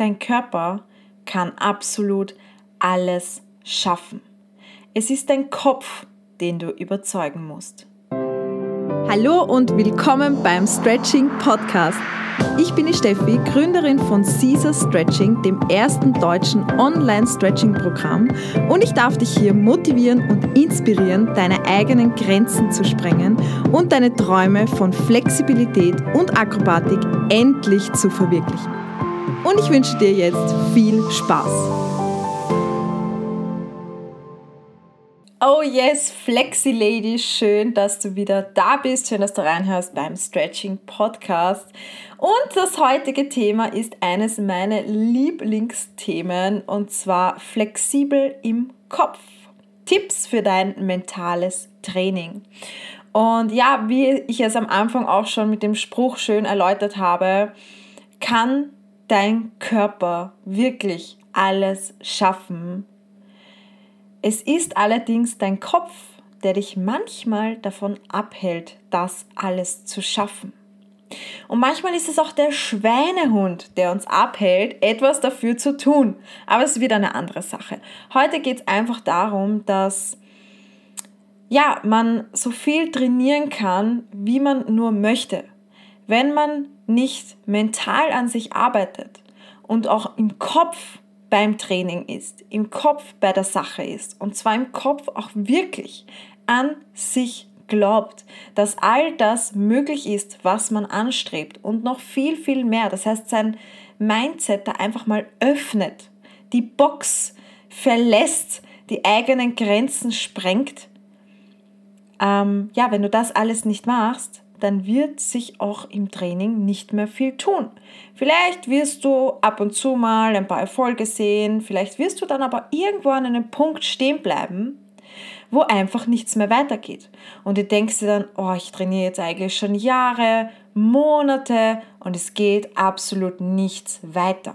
Dein Körper kann absolut alles schaffen. Es ist dein Kopf, den du überzeugen musst. Hallo und willkommen beim Stretching Podcast. Ich bin die Steffi, Gründerin von Caesar Stretching, dem ersten deutschen Online-Stretching-Programm und ich darf dich hier motivieren und inspirieren, deine eigenen Grenzen zu sprengen und deine Träume von Flexibilität und Akrobatik endlich zu verwirklichen und ich wünsche dir jetzt viel Spaß. Oh yes, Flexi Lady, schön, dass du wieder da bist, schön, dass du reinhörst beim Stretching Podcast. Und das heutige Thema ist eines meiner Lieblingsthemen und zwar flexibel im Kopf. Tipps für dein mentales Training. Und ja, wie ich es am Anfang auch schon mit dem Spruch schön erläutert habe, kann dein Körper wirklich alles schaffen. Es ist allerdings dein Kopf, der dich manchmal davon abhält, das alles zu schaffen. Und manchmal ist es auch der Schweinehund, der uns abhält, etwas dafür zu tun. Aber es ist wieder eine andere Sache. Heute geht es einfach darum, dass ja, man so viel trainieren kann, wie man nur möchte. Wenn man nicht mental an sich arbeitet und auch im Kopf beim Training ist, im Kopf bei der Sache ist und zwar im Kopf auch wirklich an sich glaubt, dass all das möglich ist, was man anstrebt und noch viel, viel mehr. Das heißt, sein Mindset da einfach mal öffnet, die Box verlässt, die eigenen Grenzen sprengt. Ähm, ja, wenn du das alles nicht machst, dann wird sich auch im Training nicht mehr viel tun. Vielleicht wirst du ab und zu mal ein paar Erfolge sehen, vielleicht wirst du dann aber irgendwo an einem Punkt stehen bleiben, wo einfach nichts mehr weitergeht. Und du denkst dir dann, oh, ich trainiere jetzt eigentlich schon Jahre, Monate und es geht absolut nichts weiter.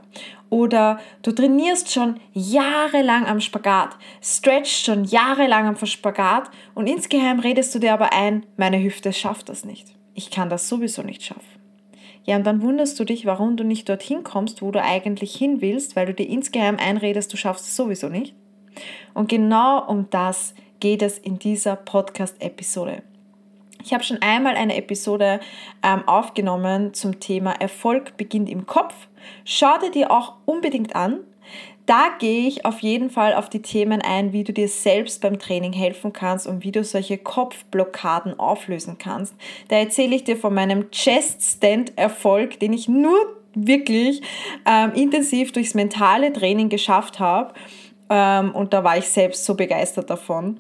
Oder du trainierst schon jahrelang am Spagat, stretchst schon jahrelang am Spagat und insgeheim redest du dir aber ein, meine Hüfte schafft das nicht ich kann das sowieso nicht schaffen. Ja, und dann wunderst du dich, warum du nicht dorthin kommst, wo du eigentlich hin willst, weil du dir insgeheim einredest, du schaffst es sowieso nicht. Und genau um das geht es in dieser Podcast-Episode. Ich habe schon einmal eine Episode ähm, aufgenommen zum Thema Erfolg beginnt im Kopf. Schau dir die auch unbedingt an. Da gehe ich auf jeden Fall auf die Themen ein, wie du dir selbst beim Training helfen kannst und wie du solche Kopfblockaden auflösen kannst. Da erzähle ich dir von meinem Chest Stand Erfolg, den ich nur wirklich ähm, intensiv durchs mentale Training geschafft habe. Ähm, und da war ich selbst so begeistert davon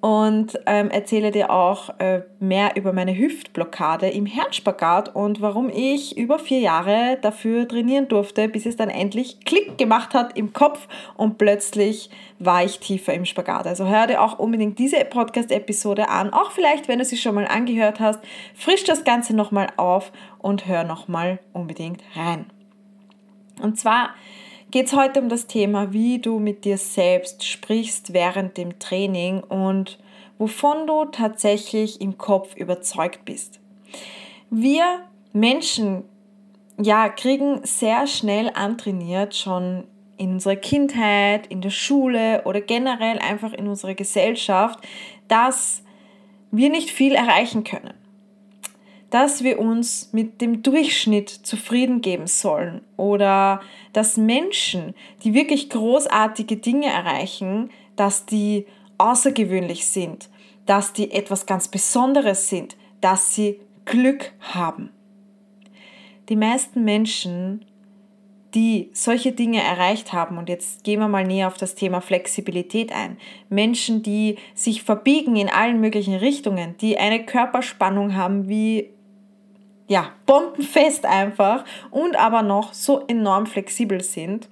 und ähm, erzähle dir auch äh, mehr über meine Hüftblockade im Herrenspagat und warum ich über vier Jahre dafür trainieren durfte, bis es dann endlich Klick gemacht hat im Kopf und plötzlich war ich tiefer im Spagat. Also hör dir auch unbedingt diese Podcast-Episode an, auch vielleicht, wenn du sie schon mal angehört hast, frisch das Ganze nochmal auf und hör nochmal unbedingt rein. Und zwar geht es heute um das Thema, wie du mit dir selbst sprichst während dem Training und wovon du tatsächlich im Kopf überzeugt bist. Wir Menschen ja, kriegen sehr schnell antrainiert, schon in unserer Kindheit, in der Schule oder generell einfach in unserer Gesellschaft, dass wir nicht viel erreichen können dass wir uns mit dem Durchschnitt zufrieden geben sollen oder dass Menschen, die wirklich großartige Dinge erreichen, dass die außergewöhnlich sind, dass die etwas ganz Besonderes sind, dass sie Glück haben. Die meisten Menschen, die solche Dinge erreicht haben, und jetzt gehen wir mal näher auf das Thema Flexibilität ein, Menschen, die sich verbiegen in allen möglichen Richtungen, die eine Körperspannung haben wie ja, bombenfest einfach und aber noch so enorm flexibel sind,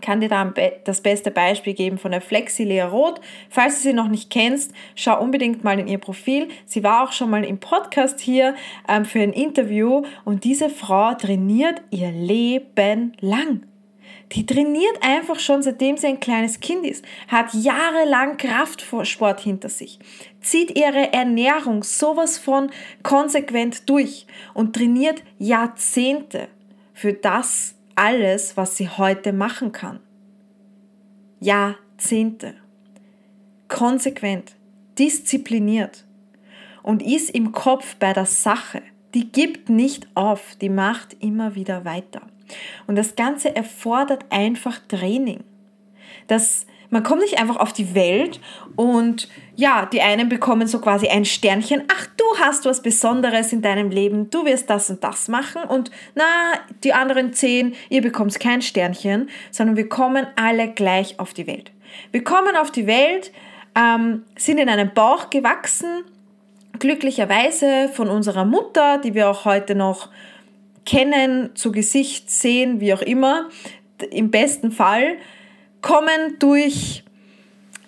kann dir da das beste Beispiel geben von der Flexi Lea Roth. Falls du sie noch nicht kennst, schau unbedingt mal in ihr Profil. Sie war auch schon mal im Podcast hier ähm, für ein Interview und diese Frau trainiert ihr Leben lang. Die trainiert einfach schon seitdem sie ein kleines Kind ist, hat jahrelang Kraftsport hinter sich, zieht ihre Ernährung sowas von konsequent durch und trainiert Jahrzehnte für das, alles, was sie heute machen kann. Jahrzehnte. Konsequent, diszipliniert und ist im Kopf bei der Sache. Die gibt nicht auf, die macht immer wieder weiter. Und das Ganze erfordert einfach Training. Das man kommt nicht einfach auf die Welt und ja, die einen bekommen so quasi ein Sternchen. Ach, du hast was Besonderes in deinem Leben, du wirst das und das machen. Und na, die anderen zehn, ihr bekommt kein Sternchen, sondern wir kommen alle gleich auf die Welt. Wir kommen auf die Welt, ähm, sind in einem Bauch gewachsen, glücklicherweise von unserer Mutter, die wir auch heute noch kennen, zu Gesicht sehen, wie auch immer, im besten Fall kommen durch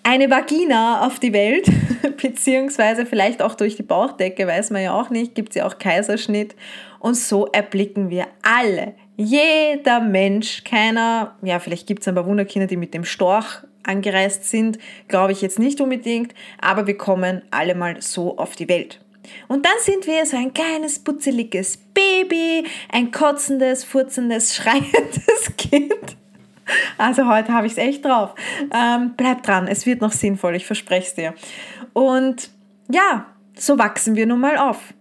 eine Vagina auf die Welt, beziehungsweise vielleicht auch durch die Bauchdecke, weiß man ja auch nicht, gibt es ja auch Kaiserschnitt. Und so erblicken wir alle, jeder Mensch, keiner, ja, vielleicht gibt es ein paar Wunderkinder, die mit dem Storch angereist sind, glaube ich jetzt nicht unbedingt, aber wir kommen alle mal so auf die Welt. Und dann sind wir so ein kleines, putzeliges Baby, ein kotzendes, furzendes, schreiendes Kind also heute habe ich es echt drauf. Ähm, bleib dran, es wird noch sinnvoll, ich verspreche es dir. Und ja, so wachsen wir nun mal auf.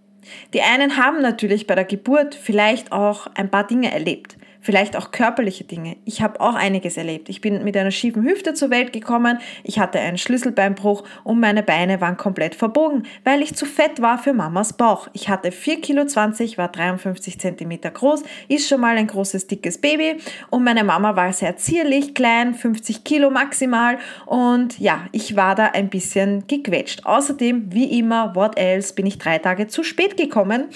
Die einen haben natürlich bei der Geburt vielleicht auch ein paar Dinge erlebt vielleicht auch körperliche Dinge. Ich habe auch einiges erlebt. Ich bin mit einer schiefen Hüfte zur Welt gekommen, ich hatte einen Schlüsselbeinbruch und meine Beine waren komplett verbogen, weil ich zu fett war für Mamas Bauch. Ich hatte 4,20 Kilo, war 53 Zentimeter groß, ist schon mal ein großes, dickes Baby und meine Mama war sehr zierlich, klein, 50 Kilo maximal und ja, ich war da ein bisschen gequetscht. Außerdem, wie immer, what else, bin ich drei Tage zu spät gekommen.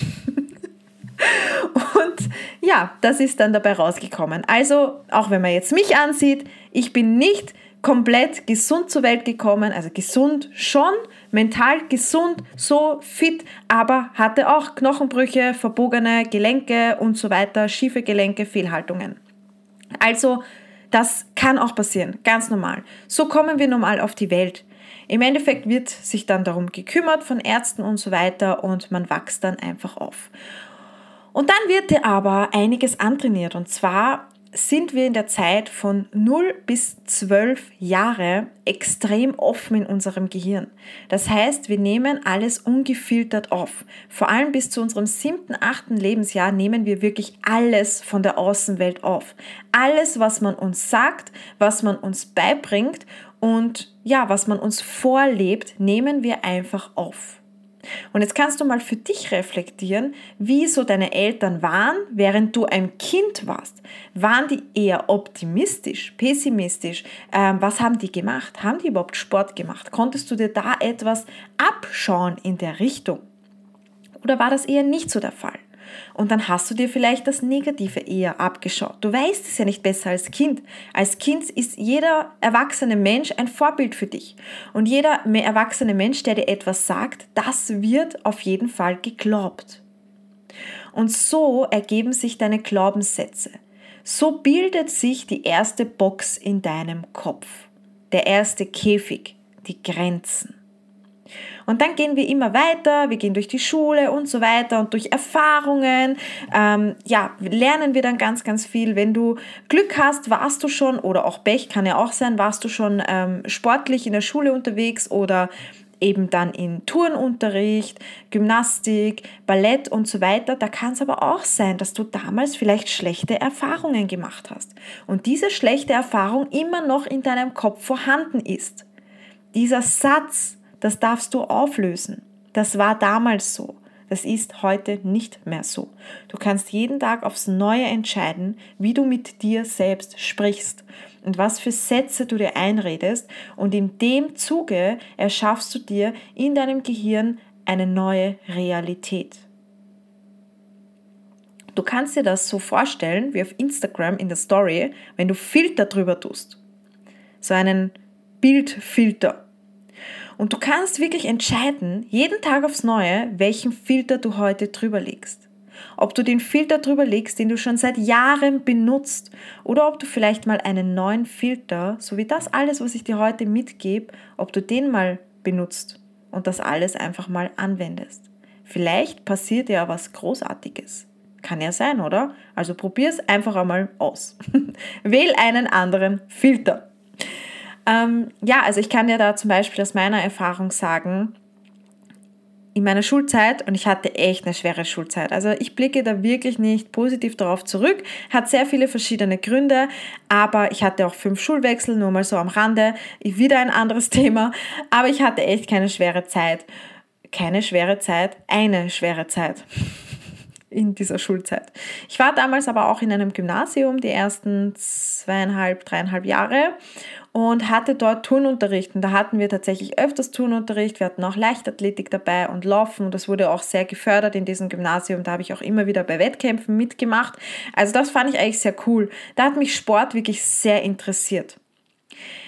Ja, das ist dann dabei rausgekommen. Also, auch wenn man jetzt mich ansieht, ich bin nicht komplett gesund zur Welt gekommen, also gesund schon, mental gesund, so fit, aber hatte auch Knochenbrüche, verbogene Gelenke und so weiter, schiefe Gelenke, Fehlhaltungen. Also, das kann auch passieren, ganz normal. So kommen wir normal auf die Welt. Im Endeffekt wird sich dann darum gekümmert von Ärzten und so weiter und man wächst dann einfach auf. Und dann wird dir aber einiges antrainiert. Und zwar sind wir in der Zeit von 0 bis 12 Jahre extrem offen in unserem Gehirn. Das heißt, wir nehmen alles ungefiltert auf. Vor allem bis zu unserem siebten, achten Lebensjahr nehmen wir wirklich alles von der Außenwelt auf. Alles, was man uns sagt, was man uns beibringt und ja, was man uns vorlebt, nehmen wir einfach auf. Und jetzt kannst du mal für dich reflektieren, wie so deine Eltern waren, während du ein Kind warst. Waren die eher optimistisch, pessimistisch? Ähm, was haben die gemacht? Haben die überhaupt Sport gemacht? Konntest du dir da etwas abschauen in der Richtung? Oder war das eher nicht so der Fall? Und dann hast du dir vielleicht das Negative eher abgeschaut. Du weißt es ja nicht besser als Kind. Als Kind ist jeder erwachsene Mensch ein Vorbild für dich. Und jeder erwachsene Mensch, der dir etwas sagt, das wird auf jeden Fall geglaubt. Und so ergeben sich deine Glaubenssätze. So bildet sich die erste Box in deinem Kopf. Der erste Käfig, die Grenzen. Und dann gehen wir immer weiter, wir gehen durch die Schule und so weiter und durch Erfahrungen. Ähm, ja, lernen wir dann ganz, ganz viel. Wenn du Glück hast, warst du schon, oder auch Pech kann ja auch sein, warst du schon ähm, sportlich in der Schule unterwegs oder eben dann in Turnunterricht, Gymnastik, Ballett und so weiter. Da kann es aber auch sein, dass du damals vielleicht schlechte Erfahrungen gemacht hast und diese schlechte Erfahrung immer noch in deinem Kopf vorhanden ist. Dieser Satz, das darfst du auflösen. Das war damals so. Das ist heute nicht mehr so. Du kannst jeden Tag aufs Neue entscheiden, wie du mit dir selbst sprichst und was für Sätze du dir einredest. Und in dem Zuge erschaffst du dir in deinem Gehirn eine neue Realität. Du kannst dir das so vorstellen wie auf Instagram in der Story, wenn du Filter drüber tust. So einen Bildfilter. Und du kannst wirklich entscheiden, jeden Tag aufs Neue, welchen Filter du heute drüber legst. Ob du den Filter drüber legst, den du schon seit Jahren benutzt, oder ob du vielleicht mal einen neuen Filter, so wie das alles, was ich dir heute mitgebe, ob du den mal benutzt und das alles einfach mal anwendest. Vielleicht passiert ja was Großartiges. Kann ja sein, oder? Also probier es einfach einmal aus. Wähl einen anderen Filter. Ähm, ja, also ich kann dir da zum Beispiel aus meiner Erfahrung sagen, in meiner Schulzeit und ich hatte echt eine schwere Schulzeit. Also ich blicke da wirklich nicht positiv darauf zurück. Hat sehr viele verschiedene Gründe, aber ich hatte auch fünf Schulwechsel, nur mal so am Rande. Wieder ein anderes Thema, aber ich hatte echt keine schwere Zeit. Keine schwere Zeit, eine schwere Zeit in dieser Schulzeit. Ich war damals aber auch in einem Gymnasium die ersten zweieinhalb, dreieinhalb Jahre und hatte dort Turnunterricht. Und da hatten wir tatsächlich öfters Turnunterricht. Wir hatten auch Leichtathletik dabei und Laufen. Und das wurde auch sehr gefördert in diesem Gymnasium. Da habe ich auch immer wieder bei Wettkämpfen mitgemacht. Also das fand ich eigentlich sehr cool. Da hat mich Sport wirklich sehr interessiert.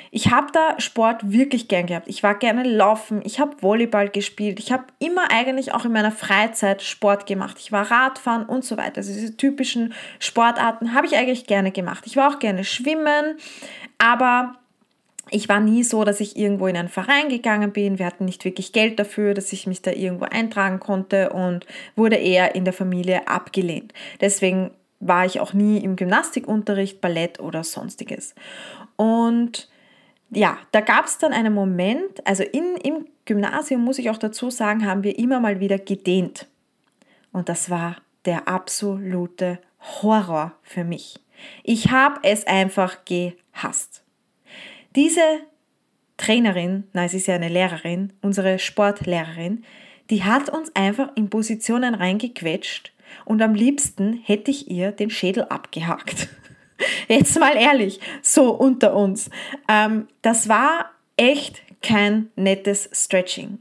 Ich habe da Sport wirklich gern gehabt. Ich war gerne laufen, ich habe Volleyball gespielt, ich habe immer eigentlich auch in meiner Freizeit Sport gemacht. Ich war Radfahren und so weiter. Also diese typischen Sportarten habe ich eigentlich gerne gemacht. Ich war auch gerne schwimmen, aber ich war nie so, dass ich irgendwo in einen Verein gegangen bin. Wir hatten nicht wirklich Geld dafür, dass ich mich da irgendwo eintragen konnte und wurde eher in der Familie abgelehnt. Deswegen war ich auch nie im Gymnastikunterricht, Ballett oder sonstiges. Und ja, da gab es dann einen Moment, also in, im Gymnasium muss ich auch dazu sagen, haben wir immer mal wieder gedehnt. Und das war der absolute Horror für mich. Ich habe es einfach gehasst. Diese Trainerin, nein, es ist ja eine Lehrerin, unsere Sportlehrerin, die hat uns einfach in Positionen reingequetscht und am liebsten hätte ich ihr den Schädel abgehakt. Jetzt mal ehrlich, so unter uns. Ähm, das war echt kein nettes Stretching.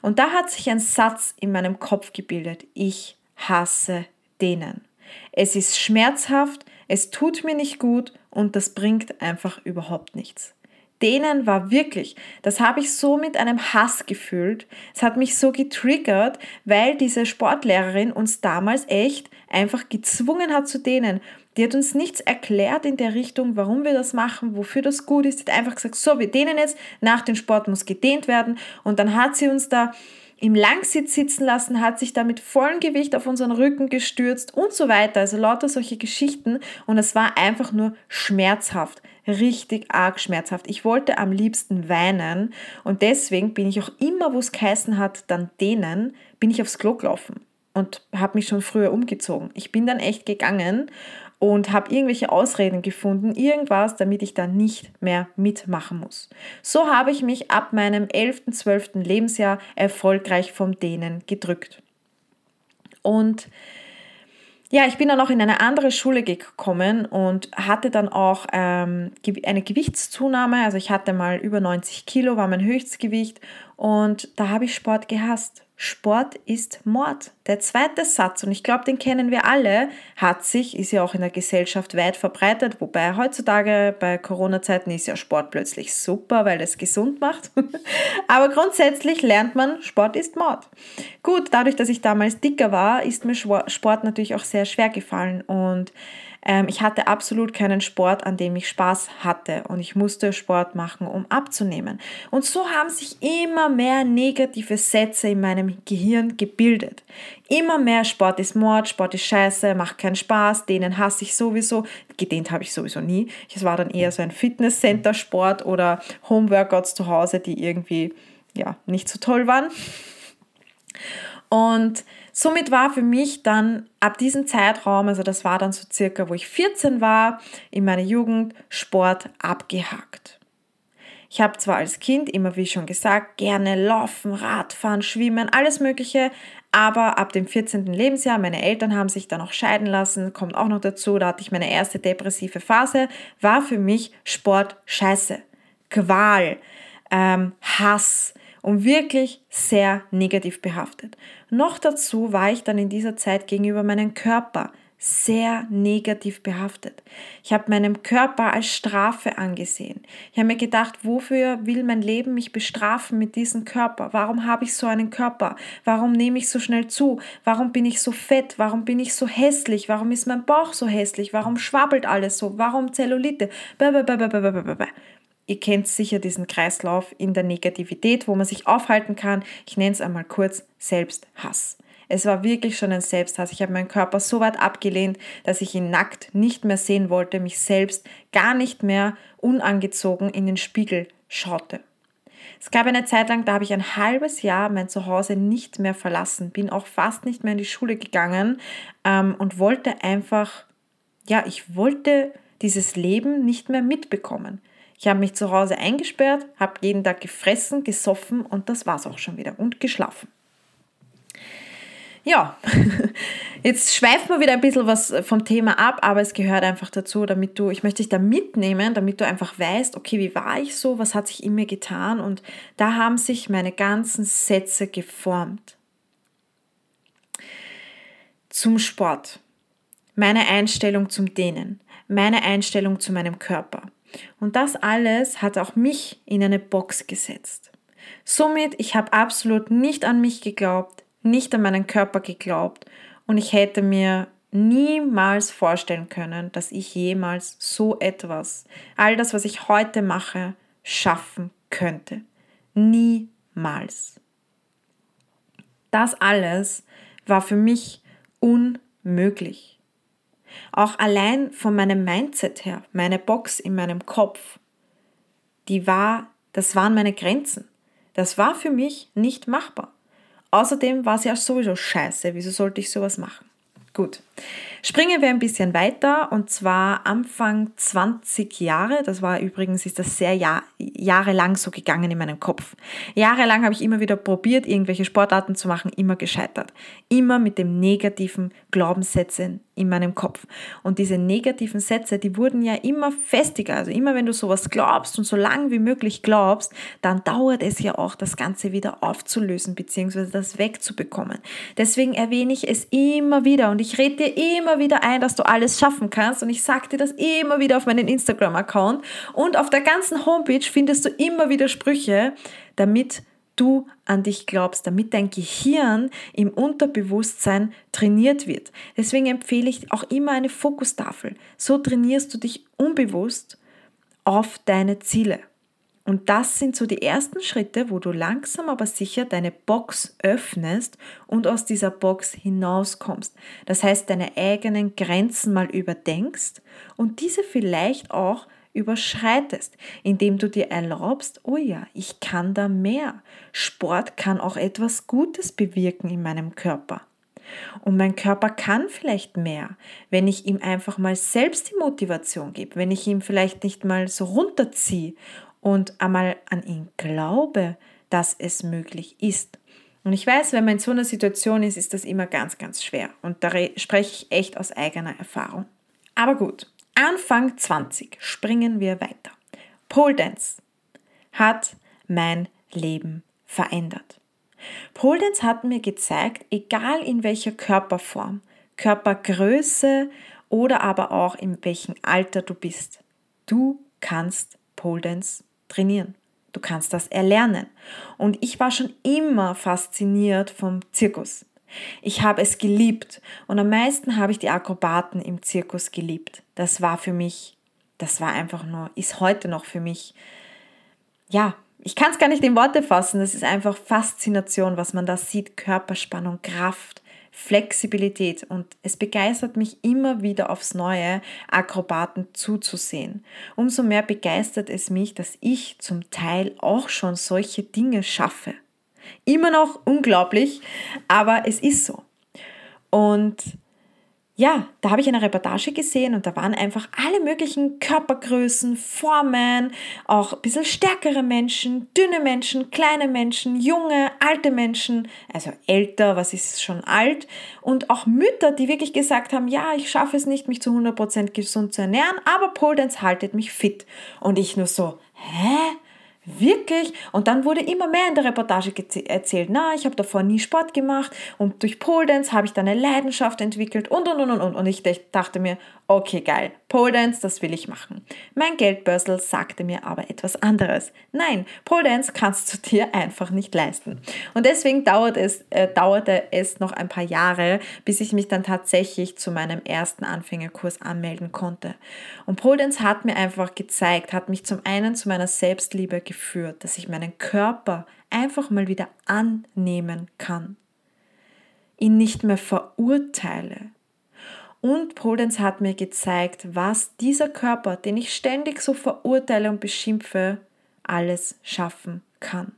Und da hat sich ein Satz in meinem Kopf gebildet. Ich hasse denen. Es ist schmerzhaft, es tut mir nicht gut und das bringt einfach überhaupt nichts denen war wirklich, das habe ich so mit einem Hass gefühlt. Es hat mich so getriggert, weil diese Sportlehrerin uns damals echt einfach gezwungen hat zu dehnen. Die hat uns nichts erklärt in der Richtung, warum wir das machen, wofür das gut ist. Die hat einfach gesagt, so, wir dehnen jetzt, nach dem Sport muss gedehnt werden. Und dann hat sie uns da im Langsitz sitzen lassen, hat sich da mit vollem Gewicht auf unseren Rücken gestürzt und so weiter. Also lauter solche Geschichten. Und es war einfach nur schmerzhaft richtig arg schmerzhaft. Ich wollte am liebsten weinen und deswegen bin ich auch immer, wo es geheißen hat, dann denen, bin ich aufs Klo gelaufen und habe mich schon früher umgezogen. Ich bin dann echt gegangen und habe irgendwelche Ausreden gefunden, irgendwas, damit ich da nicht mehr mitmachen muss. So habe ich mich ab meinem 11., 12. Lebensjahr erfolgreich vom Dehnen gedrückt. Und ja, ich bin dann auch in eine andere Schule gekommen und hatte dann auch ähm, eine Gewichtszunahme. Also ich hatte mal über 90 Kilo, war mein Höchstgewicht und da habe ich Sport gehasst. Sport ist Mord. Der zweite Satz, und ich glaube, den kennen wir alle, hat sich, ist ja auch in der Gesellschaft weit verbreitet, wobei heutzutage bei Corona-Zeiten ist ja Sport plötzlich super, weil es gesund macht. Aber grundsätzlich lernt man, Sport ist Mord. Gut, dadurch, dass ich damals dicker war, ist mir Sport natürlich auch sehr schwer gefallen und ich hatte absolut keinen Sport, an dem ich Spaß hatte und ich musste Sport machen, um abzunehmen. Und so haben sich immer mehr negative Sätze in meinem Gehirn gebildet. Immer mehr Sport ist Mord, Sport ist scheiße, macht keinen Spaß, denen hasse ich sowieso. Gedehnt habe ich sowieso nie. Es war dann eher so ein Fitnesscenter-Sport oder Homeworkouts zu Hause, die irgendwie ja, nicht so toll waren. Und somit war für mich dann ab diesem Zeitraum, also das war dann so circa, wo ich 14 war, in meiner Jugend Sport abgehakt. Ich habe zwar als Kind immer, wie schon gesagt, gerne laufen, Radfahren, schwimmen, alles Mögliche, aber ab dem 14. Lebensjahr, meine Eltern haben sich dann auch scheiden lassen, kommt auch noch dazu, da hatte ich meine erste depressive Phase, war für mich Sport scheiße. Qual, ähm, Hass, und wirklich sehr negativ behaftet. Noch dazu war ich dann in dieser Zeit gegenüber meinem Körper sehr negativ behaftet. Ich habe meinem Körper als Strafe angesehen. Ich habe mir gedacht, wofür will mein Leben mich bestrafen mit diesem Körper? Warum habe ich so einen Körper? Warum nehme ich so schnell zu? Warum bin ich so fett? Warum bin ich so hässlich? Warum ist mein Bauch so hässlich? Warum schwabbelt alles so? Warum Zellulite? Ihr kennt sicher diesen Kreislauf in der Negativität, wo man sich aufhalten kann. Ich nenne es einmal kurz Selbsthass. Es war wirklich schon ein Selbsthass. Ich habe meinen Körper so weit abgelehnt, dass ich ihn nackt nicht mehr sehen wollte, mich selbst gar nicht mehr unangezogen in den Spiegel schaute. Es gab eine Zeit lang, da habe ich ein halbes Jahr mein Zuhause nicht mehr verlassen, bin auch fast nicht mehr in die Schule gegangen ähm, und wollte einfach, ja, ich wollte dieses Leben nicht mehr mitbekommen. Ich habe mich zu Hause eingesperrt, habe jeden Tag gefressen, gesoffen und das war es auch schon wieder und geschlafen. Ja, jetzt schweift man wieder ein bisschen was vom Thema ab, aber es gehört einfach dazu, damit du, ich möchte dich da mitnehmen, damit du einfach weißt, okay, wie war ich so, was hat sich in mir getan und da haben sich meine ganzen Sätze geformt. Zum Sport, meine Einstellung zum Dehnen, meine Einstellung zu meinem Körper. Und das alles hat auch mich in eine Box gesetzt. Somit, ich habe absolut nicht an mich geglaubt, nicht an meinen Körper geglaubt und ich hätte mir niemals vorstellen können, dass ich jemals so etwas, all das, was ich heute mache, schaffen könnte. Niemals. Das alles war für mich unmöglich. Auch allein von meinem Mindset her, meine Box in meinem Kopf, die war, das waren meine Grenzen. Das war für mich nicht machbar. Außerdem war es ja sowieso scheiße. Wieso sollte ich sowas machen? Gut. Springen wir ein bisschen weiter und zwar Anfang 20 Jahre. Das war übrigens, ist das sehr Jahr, jahrelang so gegangen in meinem Kopf. Jahrelang habe ich immer wieder probiert, irgendwelche Sportarten zu machen, immer gescheitert. Immer mit dem negativen Glaubenssätzen in meinem Kopf. Und diese negativen Sätze, die wurden ja immer festiger. Also immer wenn du sowas glaubst und so lang wie möglich glaubst, dann dauert es ja auch, das Ganze wieder aufzulösen bzw. das wegzubekommen. Deswegen erwähne ich es immer wieder und ich rede dir immer wieder ein, dass du alles schaffen kannst und ich sage dir das immer wieder auf meinen Instagram-Account und auf der ganzen Homepage findest du immer wieder Sprüche, damit du an dich glaubst, damit dein Gehirn im Unterbewusstsein trainiert wird. Deswegen empfehle ich auch immer eine Fokustafel. So trainierst du dich unbewusst auf deine Ziele. Und das sind so die ersten Schritte, wo du langsam aber sicher deine Box öffnest und aus dieser Box hinauskommst. Das heißt, deine eigenen Grenzen mal überdenkst und diese vielleicht auch überschreitest, indem du dir erlaubst, oh ja, ich kann da mehr. Sport kann auch etwas Gutes bewirken in meinem Körper. Und mein Körper kann vielleicht mehr, wenn ich ihm einfach mal selbst die Motivation gebe, wenn ich ihm vielleicht nicht mal so runterziehe und einmal an ihn glaube, dass es möglich ist. Und ich weiß, wenn man in so einer Situation ist, ist das immer ganz, ganz schwer. Und da spreche ich echt aus eigener Erfahrung. Aber gut, Anfang 20 springen wir weiter. Pole Dance hat mein Leben verändert. Pole Dance hat mir gezeigt, egal in welcher Körperform, Körpergröße oder aber auch in welchem Alter du bist, du kannst Pole Dance trainieren. Du kannst das erlernen. Und ich war schon immer fasziniert vom Zirkus. Ich habe es geliebt und am meisten habe ich die Akrobaten im Zirkus geliebt. Das war für mich, das war einfach nur, ist heute noch für mich, ja, ich kann es gar nicht in Worte fassen, das ist einfach Faszination, was man da sieht, Körperspannung, Kraft, Flexibilität und es begeistert mich immer wieder aufs Neue, Akrobaten zuzusehen. Umso mehr begeistert es mich, dass ich zum Teil auch schon solche Dinge schaffe. Immer noch unglaublich, aber es ist so. Und ja, da habe ich eine Reportage gesehen und da waren einfach alle möglichen Körpergrößen, Formen, auch ein bisschen stärkere Menschen, dünne Menschen, kleine Menschen, junge, alte Menschen, also älter, was ist schon alt und auch Mütter, die wirklich gesagt haben, ja, ich schaffe es nicht, mich zu 100% gesund zu ernähren, aber Pole haltet mich fit. Und ich nur so, hä? Wirklich? Und dann wurde immer mehr in der Reportage erzählt, na, ich habe davor nie Sport gemacht und durch Pole Dance habe ich dann eine Leidenschaft entwickelt und und und und und. Und ich dachte mir, okay, geil, Pole Dance, das will ich machen. Mein Geldbörsel sagte mir aber etwas anderes. Nein, Pole Dance kannst du dir einfach nicht leisten. Und deswegen dauert es, äh, dauerte es noch ein paar Jahre, bis ich mich dann tatsächlich zu meinem ersten Anfängerkurs anmelden konnte. Und Pole Dance hat mir einfach gezeigt, hat mich zum einen zu meiner Selbstliebe geführt, dass ich meinen Körper einfach mal wieder annehmen kann. ihn nicht mehr verurteile. Und Poldens hat mir gezeigt, was dieser Körper, den ich ständig so verurteile und beschimpfe, alles schaffen kann.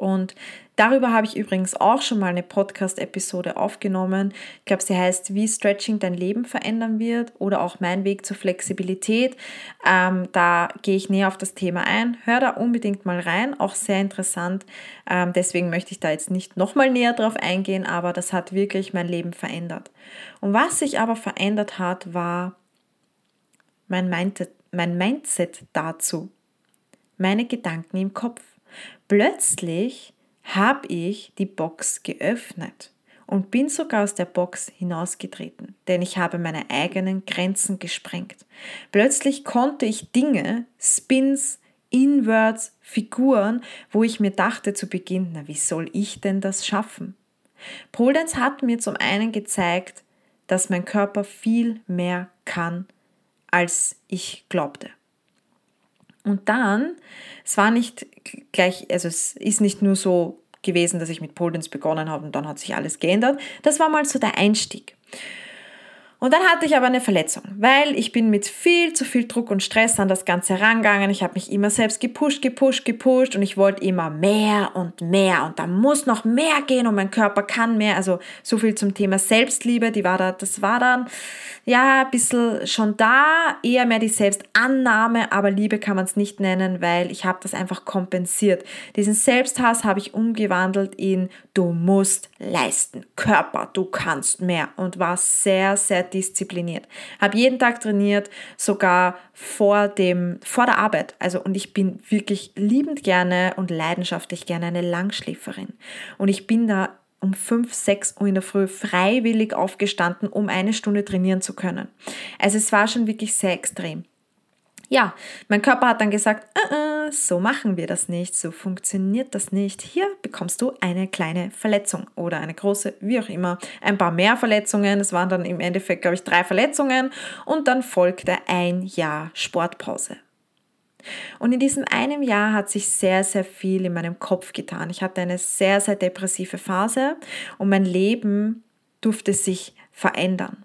Und darüber habe ich übrigens auch schon mal eine Podcast-Episode aufgenommen. Ich glaube, sie heißt, wie Stretching dein Leben verändern wird oder auch mein Weg zur Flexibilität. Ähm, da gehe ich näher auf das Thema ein. Hör da unbedingt mal rein, auch sehr interessant. Ähm, deswegen möchte ich da jetzt nicht nochmal näher drauf eingehen, aber das hat wirklich mein Leben verändert. Und was sich aber verändert hat, war mein Mindset, mein Mindset dazu. Meine Gedanken im Kopf. Plötzlich habe ich die Box geöffnet und bin sogar aus der Box hinausgetreten, denn ich habe meine eigenen Grenzen gesprengt. Plötzlich konnte ich Dinge, Spins, Inwards, Figuren, wo ich mir dachte zu Beginn, na wie soll ich denn das schaffen? Pole hat mir zum einen gezeigt, dass mein Körper viel mehr kann, als ich glaubte. Und dann, es war nicht gleich, also es ist nicht nur so gewesen, dass ich mit Pole Dance begonnen habe und dann hat sich alles geändert. Das war mal so der Einstieg. Und dann hatte ich aber eine Verletzung, weil ich bin mit viel zu viel Druck und Stress an das Ganze herangegangen. Ich habe mich immer selbst gepusht, gepusht, gepusht und ich wollte immer mehr und mehr und da muss noch mehr gehen und mein Körper kann mehr. Also so viel zum Thema Selbstliebe, die war da, das war dann ja ein bisschen schon da, eher mehr die Selbstannahme, aber Liebe kann man es nicht nennen, weil ich habe das einfach kompensiert. Diesen Selbsthass habe ich umgewandelt in du musst leisten, Körper, du kannst mehr und war sehr, sehr diszipliniert. Habe jeden Tag trainiert, sogar vor, dem, vor der Arbeit. Also, und ich bin wirklich liebend gerne und leidenschaftlich gerne eine Langschläferin. Und ich bin da um 5, 6 Uhr in der Früh freiwillig aufgestanden, um eine Stunde trainieren zu können. Also es war schon wirklich sehr extrem. Ja, mein Körper hat dann gesagt, äh, äh, so machen wir das nicht, so funktioniert das nicht. Hier bekommst du eine kleine Verletzung oder eine große, wie auch immer, ein paar mehr Verletzungen. Es waren dann im Endeffekt, glaube ich, drei Verletzungen und dann folgte ein Jahr Sportpause. Und in diesem einem Jahr hat sich sehr, sehr viel in meinem Kopf getan. Ich hatte eine sehr, sehr depressive Phase und mein Leben durfte sich verändern.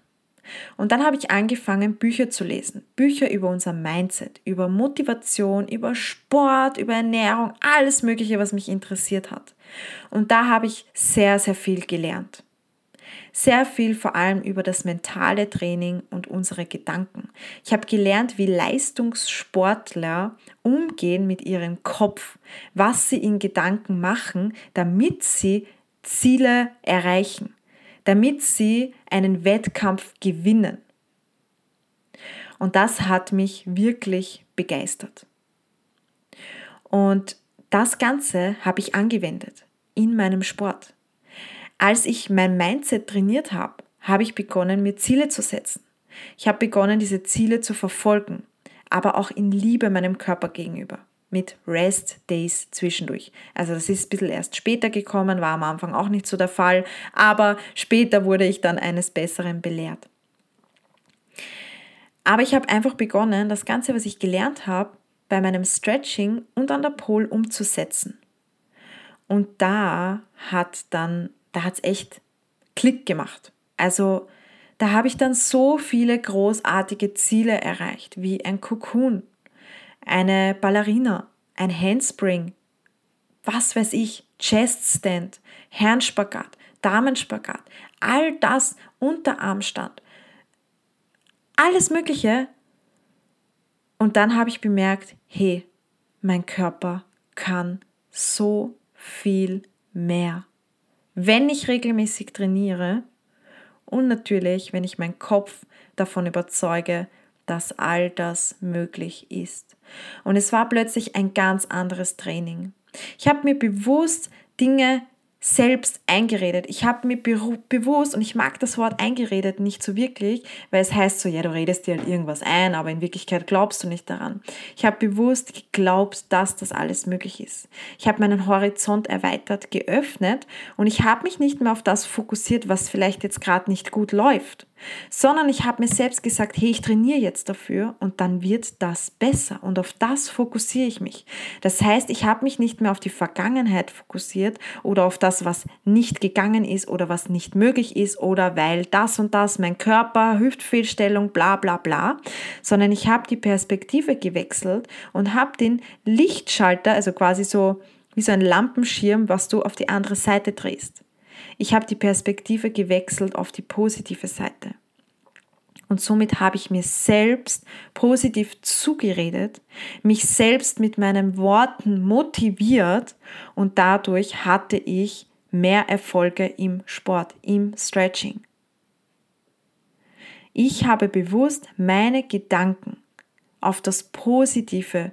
Und dann habe ich angefangen, Bücher zu lesen. Bücher über unser Mindset, über Motivation, über Sport, über Ernährung, alles Mögliche, was mich interessiert hat. Und da habe ich sehr, sehr viel gelernt. Sehr viel vor allem über das mentale Training und unsere Gedanken. Ich habe gelernt, wie Leistungssportler umgehen mit ihrem Kopf, was sie in Gedanken machen, damit sie Ziele erreichen damit sie einen Wettkampf gewinnen. Und das hat mich wirklich begeistert. Und das Ganze habe ich angewendet in meinem Sport. Als ich mein Mindset trainiert habe, habe ich begonnen, mir Ziele zu setzen. Ich habe begonnen, diese Ziele zu verfolgen, aber auch in Liebe meinem Körper gegenüber mit Rest Days zwischendurch. Also das ist ein bisschen erst später gekommen, war am Anfang auch nicht so der Fall, aber später wurde ich dann eines Besseren belehrt. Aber ich habe einfach begonnen, das Ganze, was ich gelernt habe, bei meinem Stretching und an der Pole umzusetzen. Und da hat dann, da hat es echt Klick gemacht. Also da habe ich dann so viele großartige Ziele erreicht, wie ein Cocoon eine Ballerina, ein Handspring, was weiß ich, Cheststand, Herrenspagat, Damenspagat, all das, Unterarmstand, alles Mögliche. Und dann habe ich bemerkt, hey, mein Körper kann so viel mehr. Wenn ich regelmäßig trainiere und natürlich, wenn ich meinen Kopf davon überzeuge, dass all das möglich ist. Und es war plötzlich ein ganz anderes Training. Ich habe mir bewusst Dinge selbst eingeredet. Ich habe mir bewusst, und ich mag das Wort eingeredet nicht so wirklich, weil es heißt so, ja, du redest dir halt irgendwas ein, aber in Wirklichkeit glaubst du nicht daran. Ich habe bewusst geglaubt, dass das alles möglich ist. Ich habe meinen Horizont erweitert, geöffnet und ich habe mich nicht mehr auf das fokussiert, was vielleicht jetzt gerade nicht gut läuft, sondern ich habe mir selbst gesagt, hey, ich trainiere jetzt dafür und dann wird das besser und auf das fokussiere ich mich. Das heißt, ich habe mich nicht mehr auf die Vergangenheit fokussiert oder auf das, was nicht gegangen ist oder was nicht möglich ist oder weil das und das, mein Körper, Hüftfehlstellung, bla bla bla, sondern ich habe die Perspektive gewechselt und habe den Lichtschalter, also quasi so wie so ein Lampenschirm, was du auf die andere Seite drehst. Ich habe die Perspektive gewechselt auf die positive Seite. Und somit habe ich mir selbst positiv zugeredet, mich selbst mit meinen Worten motiviert und dadurch hatte ich mehr Erfolge im Sport, im Stretching. Ich habe bewusst meine Gedanken auf das Positive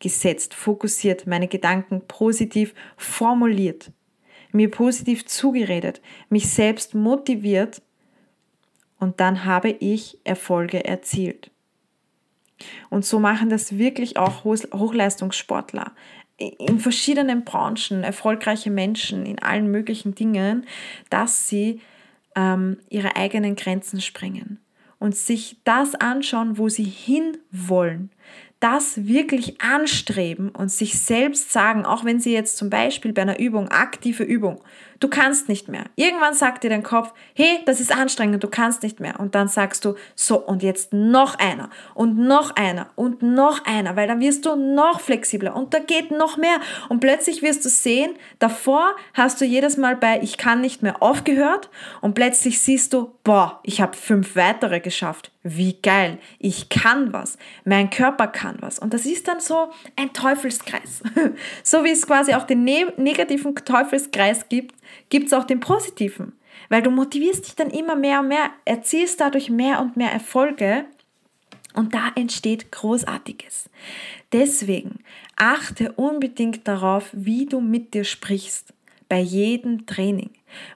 gesetzt, fokussiert, meine Gedanken positiv formuliert mir positiv zugeredet, mich selbst motiviert und dann habe ich Erfolge erzielt. Und so machen das wirklich auch Hochleistungssportler in verschiedenen Branchen, erfolgreiche Menschen in allen möglichen Dingen, dass sie ähm, ihre eigenen Grenzen sprengen und sich das anschauen, wo sie hinwollen, das wirklich anstreben und sich selbst sagen, auch wenn sie jetzt zum Beispiel bei einer Übung, aktive Übung, du kannst nicht mehr. Irgendwann sagt dir dein Kopf, hey, das ist anstrengend, du kannst nicht mehr. Und dann sagst du, so, und jetzt noch einer und noch einer und noch einer, weil dann wirst du noch flexibler und da geht noch mehr. Und plötzlich wirst du sehen, davor hast du jedes Mal bei ich kann nicht mehr aufgehört und plötzlich siehst du, boah, ich habe fünf weitere geschafft wie geil, ich kann was, mein Körper kann was. Und das ist dann so ein Teufelskreis. so wie es quasi auch den ne negativen Teufelskreis gibt, gibt es auch den positiven. Weil du motivierst dich dann immer mehr und mehr, erzielst dadurch mehr und mehr Erfolge und da entsteht Großartiges. Deswegen achte unbedingt darauf, wie du mit dir sprichst bei jedem Training.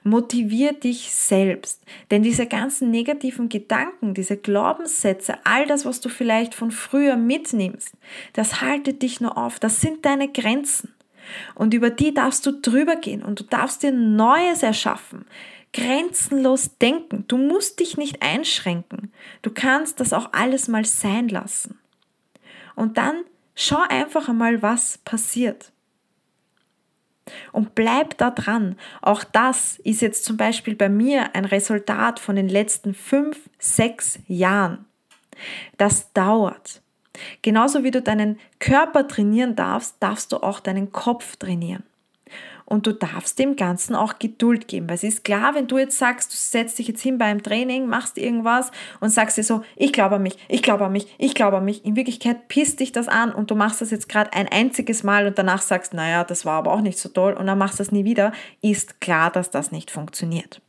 Motivier dich selbst, denn diese ganzen negativen Gedanken, diese Glaubenssätze, all das, was du vielleicht von früher mitnimmst, das haltet dich nur auf, das sind deine Grenzen. Und über die darfst du drüber gehen und du darfst dir Neues erschaffen. Grenzenlos denken. Du musst dich nicht einschränken. Du kannst das auch alles mal sein lassen. Und dann schau einfach einmal, was passiert. Und bleib da dran. Auch das ist jetzt zum Beispiel bei mir ein Resultat von den letzten fünf, sechs Jahren. Das dauert. Genauso wie du deinen Körper trainieren darfst, darfst du auch deinen Kopf trainieren. Und du darfst dem Ganzen auch Geduld geben. Weil es ist klar, wenn du jetzt sagst, du setzt dich jetzt hin beim Training, machst irgendwas und sagst dir so, ich glaube an mich, ich glaube an mich, ich glaube an mich. In Wirklichkeit pisst dich das an und du machst das jetzt gerade ein einziges Mal und danach sagst, naja, das war aber auch nicht so toll und dann machst du das nie wieder, ist klar, dass das nicht funktioniert.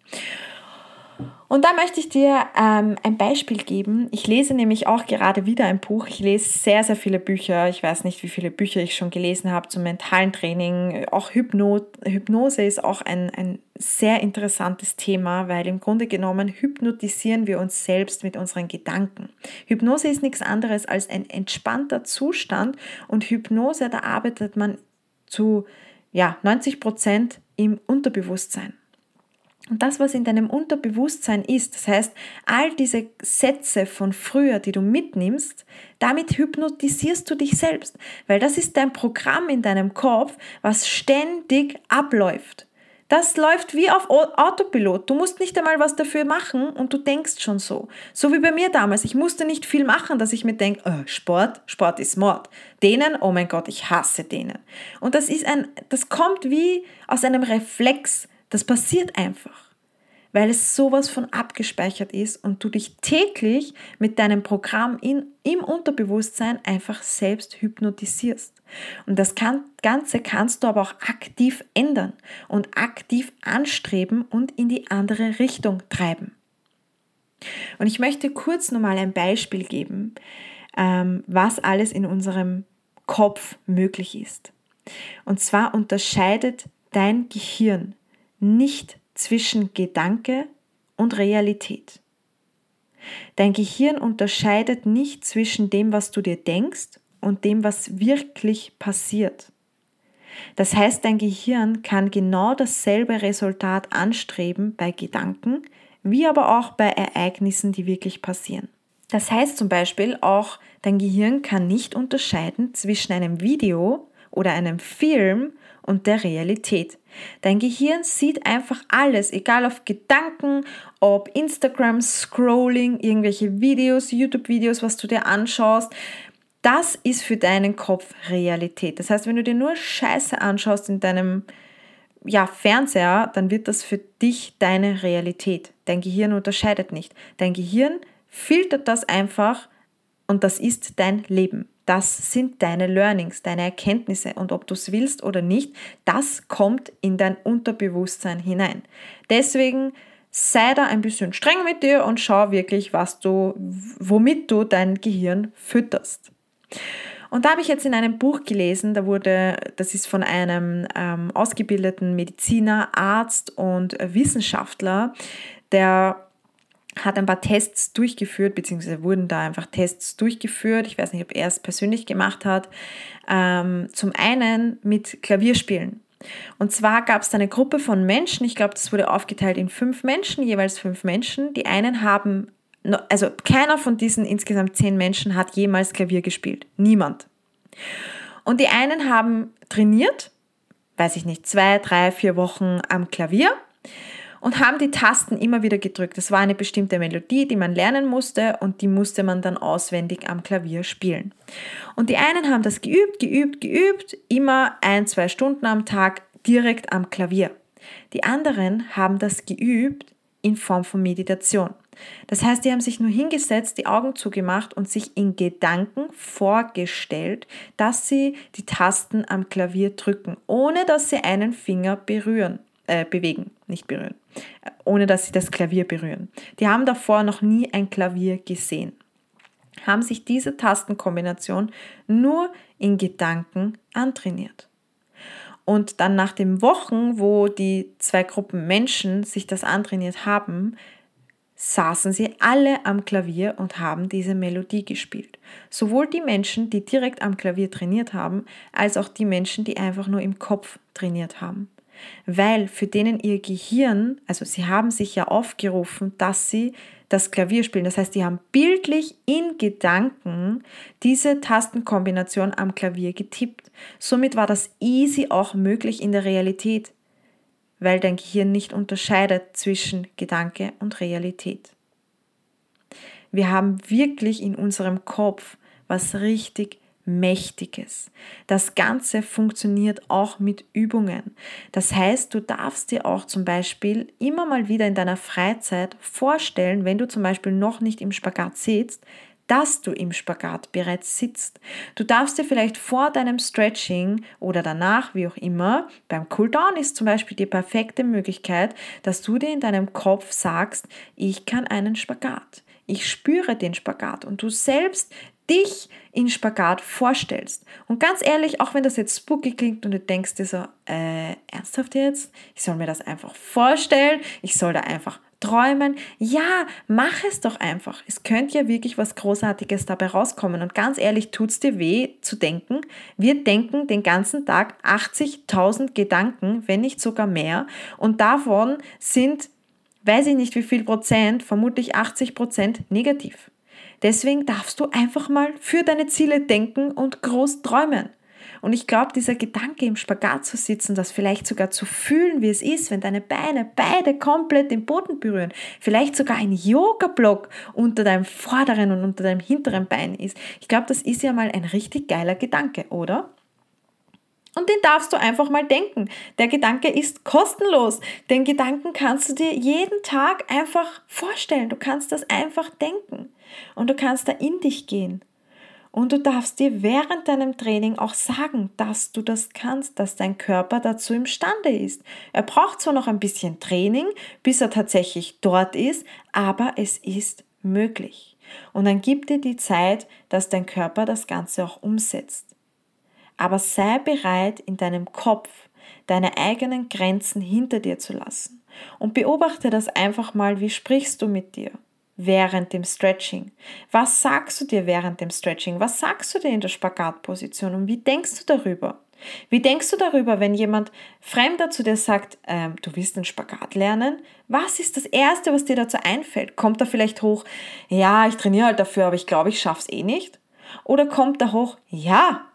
Und da möchte ich dir ähm, ein Beispiel geben. Ich lese nämlich auch gerade wieder ein Buch. Ich lese sehr, sehr viele Bücher. Ich weiß nicht, wie viele Bücher ich schon gelesen habe zum mentalen Training. Auch Hypno Hypnose ist auch ein, ein sehr interessantes Thema, weil im Grunde genommen hypnotisieren wir uns selbst mit unseren Gedanken. Hypnose ist nichts anderes als ein entspannter Zustand und Hypnose, da arbeitet man zu ja, 90 Prozent im Unterbewusstsein. Und das, was in deinem Unterbewusstsein ist, das heißt, all diese Sätze von früher, die du mitnimmst, damit hypnotisierst du dich selbst, weil das ist dein Programm in deinem Kopf, was ständig abläuft. Das läuft wie auf Autopilot. Du musst nicht einmal was dafür machen und du denkst schon so. So wie bei mir damals. Ich musste nicht viel machen, dass ich mir denke, oh, Sport, Sport ist Mord. Denen, oh mein Gott, ich hasse denen. Und das ist ein, das kommt wie aus einem Reflex. Das passiert einfach, weil es sowas von abgespeichert ist und du dich täglich mit deinem Programm in, im Unterbewusstsein einfach selbst hypnotisierst. Und das kann, Ganze kannst du aber auch aktiv ändern und aktiv anstreben und in die andere Richtung treiben. Und ich möchte kurz nochmal ein Beispiel geben, ähm, was alles in unserem Kopf möglich ist. Und zwar unterscheidet dein Gehirn nicht zwischen Gedanke und Realität. Dein Gehirn unterscheidet nicht zwischen dem, was du dir denkst und dem, was wirklich passiert. Das heißt, dein Gehirn kann genau dasselbe Resultat anstreben bei Gedanken wie aber auch bei Ereignissen, die wirklich passieren. Das heißt zum Beispiel auch, dein Gehirn kann nicht unterscheiden zwischen einem Video oder einem Film und der Realität. Dein Gehirn sieht einfach alles, egal auf Gedanken, ob Instagram, Scrolling, irgendwelche Videos, YouTube-Videos, was du dir anschaust. Das ist für deinen Kopf Realität. Das heißt, wenn du dir nur Scheiße anschaust in deinem ja, Fernseher, dann wird das für dich deine Realität. Dein Gehirn unterscheidet nicht. Dein Gehirn filtert das einfach und das ist dein Leben. Das sind deine Learnings, deine Erkenntnisse und ob du es willst oder nicht, das kommt in dein Unterbewusstsein hinein. Deswegen sei da ein bisschen streng mit dir und schau wirklich, was du, womit du dein Gehirn fütterst. Und da habe ich jetzt in einem Buch gelesen, da wurde, das ist von einem ähm, ausgebildeten Mediziner, Arzt und Wissenschaftler, der hat ein paar Tests durchgeführt, beziehungsweise wurden da einfach Tests durchgeführt. Ich weiß nicht, ob er es persönlich gemacht hat. Ähm, zum einen mit Klavierspielen. Und zwar gab es eine Gruppe von Menschen, ich glaube, das wurde aufgeteilt in fünf Menschen, jeweils fünf Menschen. Die einen haben, also keiner von diesen insgesamt zehn Menschen hat jemals Klavier gespielt. Niemand. Und die einen haben trainiert, weiß ich nicht, zwei, drei, vier Wochen am Klavier und haben die Tasten immer wieder gedrückt. Das war eine bestimmte Melodie, die man lernen musste und die musste man dann auswendig am Klavier spielen. Und die einen haben das geübt, geübt, geübt, immer ein, zwei Stunden am Tag direkt am Klavier. Die anderen haben das geübt in Form von Meditation. Das heißt, die haben sich nur hingesetzt, die Augen zugemacht und sich in Gedanken vorgestellt, dass sie die Tasten am Klavier drücken, ohne dass sie einen Finger berühren äh, bewegen, nicht berühren, ohne dass sie das Klavier berühren. Die haben davor noch nie ein Klavier gesehen, haben sich diese Tastenkombination nur in Gedanken antrainiert. Und dann nach den Wochen, wo die zwei Gruppen Menschen sich das antrainiert haben, saßen sie alle am Klavier und haben diese Melodie gespielt. Sowohl die Menschen, die direkt am Klavier trainiert haben, als auch die Menschen, die einfach nur im Kopf trainiert haben weil für denen ihr Gehirn, also sie haben sich ja aufgerufen, dass sie das Klavier spielen. Das heißt, die haben bildlich in Gedanken diese Tastenkombination am Klavier getippt. Somit war das easy auch möglich in der Realität, weil dein Gehirn nicht unterscheidet zwischen Gedanke und Realität. Wir haben wirklich in unserem Kopf was richtig Mächtiges. Das Ganze funktioniert auch mit Übungen. Das heißt, du darfst dir auch zum Beispiel immer mal wieder in deiner Freizeit vorstellen, wenn du zum Beispiel noch nicht im Spagat sitzt, dass du im Spagat bereits sitzt. Du darfst dir vielleicht vor deinem Stretching oder danach, wie auch immer, beim Cooldown ist zum Beispiel die perfekte Möglichkeit, dass du dir in deinem Kopf sagst, ich kann einen Spagat. Ich spüre den Spagat und du selbst dich in Spagat vorstellst. Und ganz ehrlich, auch wenn das jetzt spooky klingt und du denkst dir so, äh, ernsthaft jetzt? Ich soll mir das einfach vorstellen, ich soll da einfach träumen. Ja, mach es doch einfach. Es könnte ja wirklich was Großartiges dabei rauskommen. Und ganz ehrlich, tut es dir weh zu denken. Wir denken den ganzen Tag 80.000 Gedanken, wenn nicht sogar mehr. Und davon sind, weiß ich nicht wie viel Prozent, vermutlich 80 Prozent negativ. Deswegen darfst du einfach mal für deine Ziele denken und groß träumen. Und ich glaube, dieser Gedanke im Spagat zu sitzen, das vielleicht sogar zu fühlen, wie es ist, wenn deine Beine beide komplett den Boden berühren, vielleicht sogar ein Yoga-Block unter deinem vorderen und unter deinem hinteren Bein ist. Ich glaube, das ist ja mal ein richtig geiler Gedanke, oder? Und den darfst du einfach mal denken. Der Gedanke ist kostenlos. Den Gedanken kannst du dir jeden Tag einfach vorstellen. Du kannst das einfach denken. Und du kannst da in dich gehen. Und du darfst dir während deinem Training auch sagen, dass du das kannst, dass dein Körper dazu imstande ist. Er braucht zwar noch ein bisschen Training, bis er tatsächlich dort ist, aber es ist möglich. Und dann gib dir die Zeit, dass dein Körper das Ganze auch umsetzt. Aber sei bereit, in deinem Kopf deine eigenen Grenzen hinter dir zu lassen. Und beobachte das einfach mal, wie sprichst du mit dir während dem Stretching? Was sagst du dir während dem Stretching? Was sagst du dir in der Spagatposition und wie denkst du darüber? Wie denkst du darüber, wenn jemand Fremder zu dir sagt, ähm, du willst den Spagat lernen? Was ist das Erste, was dir dazu einfällt? Kommt da vielleicht hoch, ja, ich trainiere halt dafür, aber ich glaube, ich schaffe es eh nicht? Oder kommt da hoch, ja,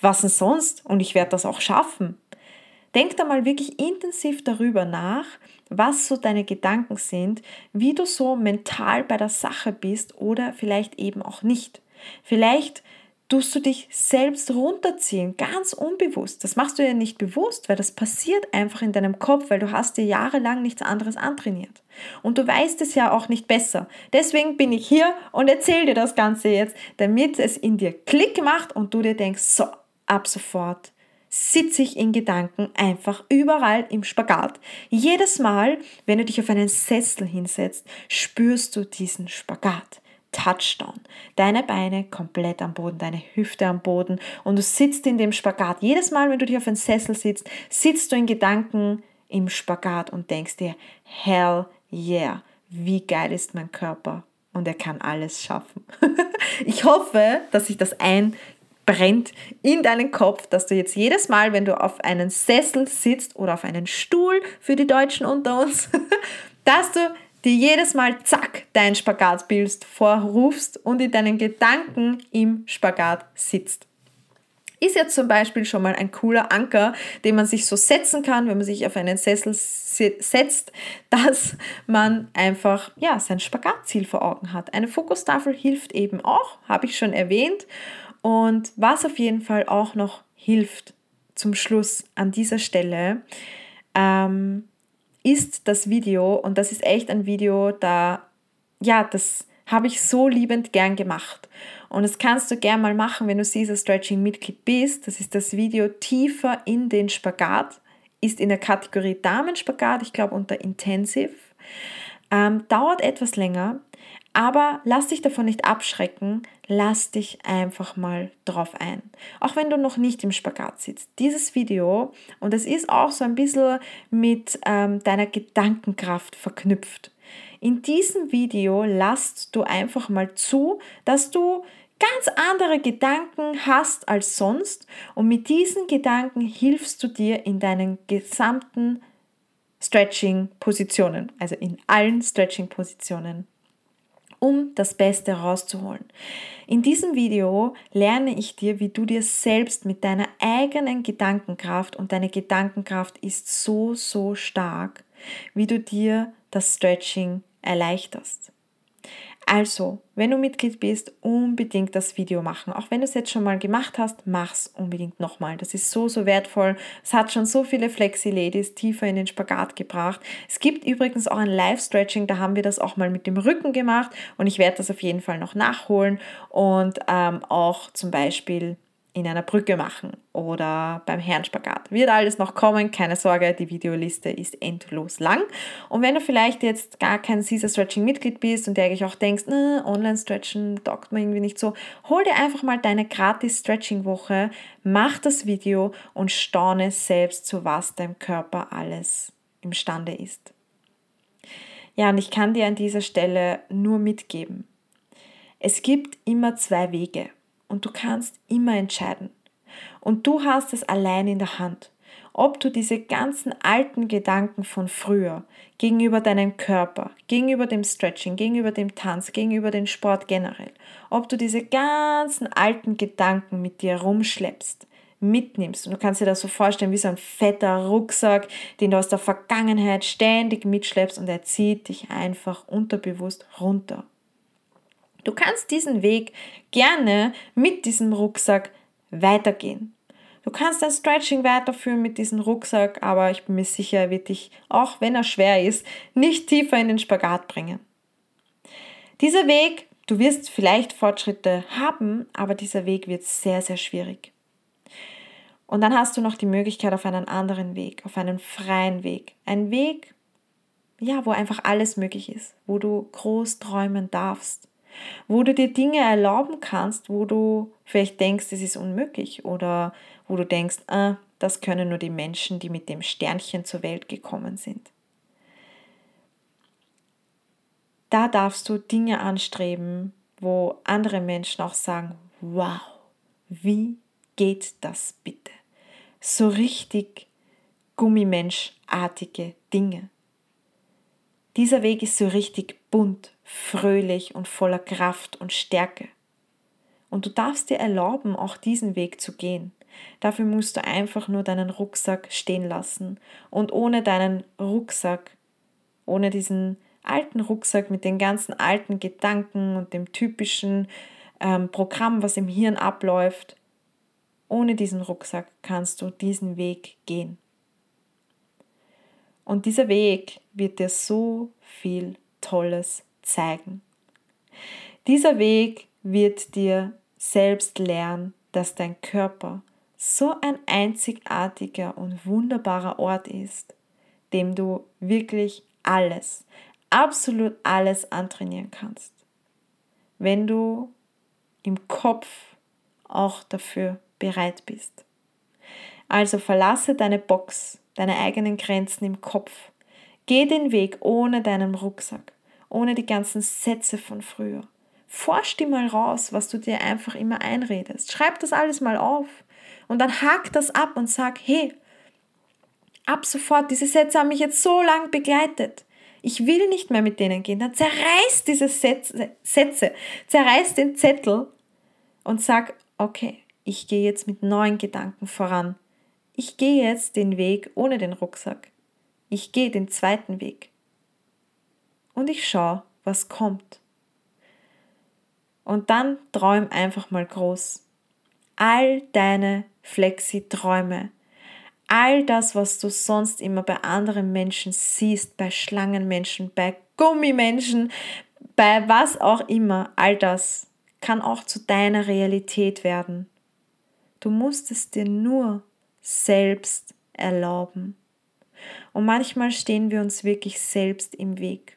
was denn sonst? Und ich werde das auch schaffen. Denk da mal wirklich intensiv darüber nach, was so deine Gedanken sind, wie du so mental bei der Sache bist oder vielleicht eben auch nicht. Vielleicht tust du dich selbst runterziehen, ganz unbewusst. Das machst du ja nicht bewusst, weil das passiert einfach in deinem Kopf, weil du hast dir jahrelang nichts anderes antrainiert. Und du weißt es ja auch nicht besser. Deswegen bin ich hier und erzähle dir das Ganze jetzt, damit es in dir Klick macht und du dir denkst, so, ab sofort sitze ich in Gedanken einfach überall im Spagat. Jedes Mal, wenn du dich auf einen Sessel hinsetzt, spürst du diesen Spagat. Touchdown. Deine Beine komplett am Boden, deine Hüfte am Boden und du sitzt in dem Spagat. Jedes Mal, wenn du dich auf einen Sessel sitzt, sitzt du in Gedanken im Spagat und denkst dir, hell yeah, wie geil ist mein Körper und er kann alles schaffen. ich hoffe, dass sich das einbrennt in deinen Kopf, dass du jetzt jedes Mal, wenn du auf einen Sessel sitzt oder auf einen Stuhl für die Deutschen unter uns, dass du dir jedes Mal zack dein Spagatbild vorrufst und in deinen Gedanken im Spagat sitzt. Ist jetzt zum Beispiel schon mal ein cooler Anker, den man sich so setzen kann, wenn man sich auf einen Sessel setzt, dass man einfach ja, sein Spagatziel vor Augen hat. Eine Fokustafel hilft eben auch, habe ich schon erwähnt. Und was auf jeden Fall auch noch hilft zum Schluss an dieser Stelle, ähm, ist das Video und das ist echt ein Video, da, ja, das habe ich so liebend gern gemacht. Und das kannst du gern mal machen, wenn du Caesar Stretching Mitglied bist. Das ist das Video tiefer in den Spagat, ist in der Kategorie Damenspagat, ich glaube unter Intensive. Ähm, dauert etwas länger, aber lass dich davon nicht abschrecken, lass dich einfach mal drauf ein. Auch wenn du noch nicht im Spagat sitzt. Dieses Video, und es ist auch so ein bisschen mit ähm, deiner Gedankenkraft verknüpft. In diesem Video lasst du einfach mal zu, dass du ganz andere Gedanken hast als sonst und mit diesen Gedanken hilfst du dir in deinen gesamten Stretching-Positionen, also in allen Stretching-Positionen um das Beste rauszuholen. In diesem Video lerne ich dir, wie du dir selbst mit deiner eigenen Gedankenkraft, und deine Gedankenkraft ist so, so stark, wie du dir das Stretching erleichterst. Also, wenn du Mitglied bist, unbedingt das Video machen. Auch wenn du es jetzt schon mal gemacht hast, mach's unbedingt nochmal. Das ist so, so wertvoll. Es hat schon so viele Flexi-Ladies tiefer in den Spagat gebracht. Es gibt übrigens auch ein Live-Stretching, da haben wir das auch mal mit dem Rücken gemacht und ich werde das auf jeden Fall noch nachholen und ähm, auch zum Beispiel in einer Brücke machen oder beim Herrenspagat. Wird alles noch kommen, keine Sorge, die Videoliste ist endlos lang. Und wenn du vielleicht jetzt gar kein Caesar Stretching Mitglied bist und eigentlich auch denkst, Online-Stretchen dockt man irgendwie nicht so, hol dir einfach mal deine gratis Stretching-Woche, mach das Video und staune selbst, zu was dein Körper alles imstande ist. Ja, und ich kann dir an dieser Stelle nur mitgeben. Es gibt immer zwei Wege und du kannst immer entscheiden. Und du hast es allein in der Hand, ob du diese ganzen alten Gedanken von früher gegenüber deinem Körper, gegenüber dem Stretching, gegenüber dem Tanz, gegenüber dem Sport generell, ob du diese ganzen alten Gedanken mit dir rumschleppst, mitnimmst. Und du kannst dir das so vorstellen wie so ein fetter Rucksack, den du aus der Vergangenheit ständig mitschleppst und er zieht dich einfach unterbewusst runter. Du kannst diesen Weg gerne mit diesem Rucksack weitergehen. Du kannst dein Stretching weiterführen mit diesem Rucksack, aber ich bin mir sicher, er wird dich, auch wenn er schwer ist, nicht tiefer in den Spagat bringen. Dieser Weg, du wirst vielleicht Fortschritte haben, aber dieser Weg wird sehr, sehr schwierig. Und dann hast du noch die Möglichkeit auf einen anderen Weg, auf einen freien Weg. Ein Weg, ja, wo einfach alles möglich ist, wo du groß träumen darfst, wo du dir Dinge erlauben kannst, wo du vielleicht denkst, es ist unmöglich oder wo du denkst, ah, das können nur die Menschen, die mit dem Sternchen zur Welt gekommen sind. Da darfst du Dinge anstreben, wo andere Menschen auch sagen, wow, wie geht das bitte? so richtig Gummimenschartige Dinge. Dieser Weg ist so richtig bunt, fröhlich und voller Kraft und Stärke. Und du darfst dir erlauben, auch diesen Weg zu gehen. Dafür musst du einfach nur deinen Rucksack stehen lassen. Und ohne deinen Rucksack, ohne diesen alten Rucksack mit den ganzen alten Gedanken und dem typischen ähm, Programm, was im Hirn abläuft, ohne diesen Rucksack kannst du diesen Weg gehen. Und dieser Weg wird dir so viel Tolles zeigen. Dieser Weg wird dir selbst lernen, dass dein Körper so ein einzigartiger und wunderbarer Ort ist, dem du wirklich alles, absolut alles antrainieren kannst. Wenn du im Kopf auch dafür bereit bist. Also verlasse deine Box, deine eigenen Grenzen im Kopf. Geh den Weg ohne deinen Rucksack, ohne die ganzen Sätze von früher. Forsch dir mal raus, was du dir einfach immer einredest. Schreib das alles mal auf und dann hack das ab und sag, hey, ab sofort, diese Sätze haben mich jetzt so lang begleitet. Ich will nicht mehr mit denen gehen. Dann zerreiß diese Sätze, Sätze zerreiß den Zettel und sag, okay, ich gehe jetzt mit neuen Gedanken voran. Ich gehe jetzt den Weg ohne den Rucksack. Ich gehe den zweiten Weg. Und ich schaue, was kommt. Und dann träum einfach mal groß. All deine Flexi-Träume, all das, was du sonst immer bei anderen Menschen siehst, bei Schlangenmenschen, bei Gummimenschen, bei was auch immer, all das kann auch zu deiner Realität werden. Du musst es dir nur selbst erlauben. Und manchmal stehen wir uns wirklich selbst im Weg.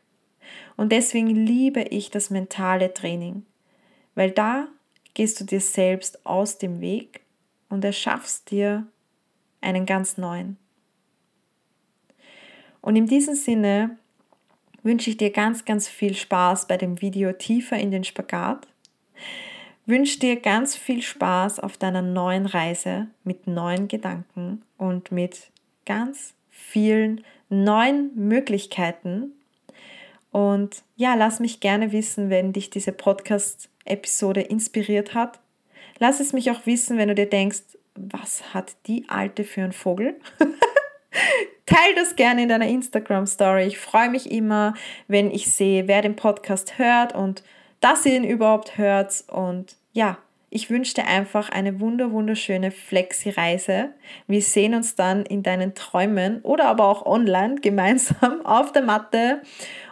Und deswegen liebe ich das mentale Training, weil da gehst du dir selbst aus dem Weg und erschaffst dir einen ganz neuen. Und in diesem Sinne wünsche ich dir ganz, ganz viel Spaß bei dem Video tiefer in den Spagat. Wünsche dir ganz viel Spaß auf deiner neuen Reise mit neuen Gedanken und mit ganz vielen neuen Möglichkeiten. Und ja, lass mich gerne wissen, wenn dich diese Podcast-Episode inspiriert hat. Lass es mich auch wissen, wenn du dir denkst, was hat die Alte für einen Vogel? Teil das gerne in deiner Instagram-Story. Ich freue mich immer, wenn ich sehe, wer den Podcast hört und dass ihr ihn überhaupt hört. Und ja, ich wünsche dir einfach eine wunder wunderschöne Flexi-Reise. Wir sehen uns dann in deinen Träumen oder aber auch online gemeinsam auf der Matte.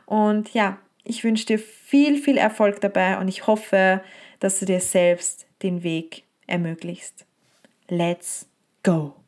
Und ja, ich wünsche dir viel, viel Erfolg dabei und ich hoffe, dass du dir selbst den Weg ermöglichst. Let's go!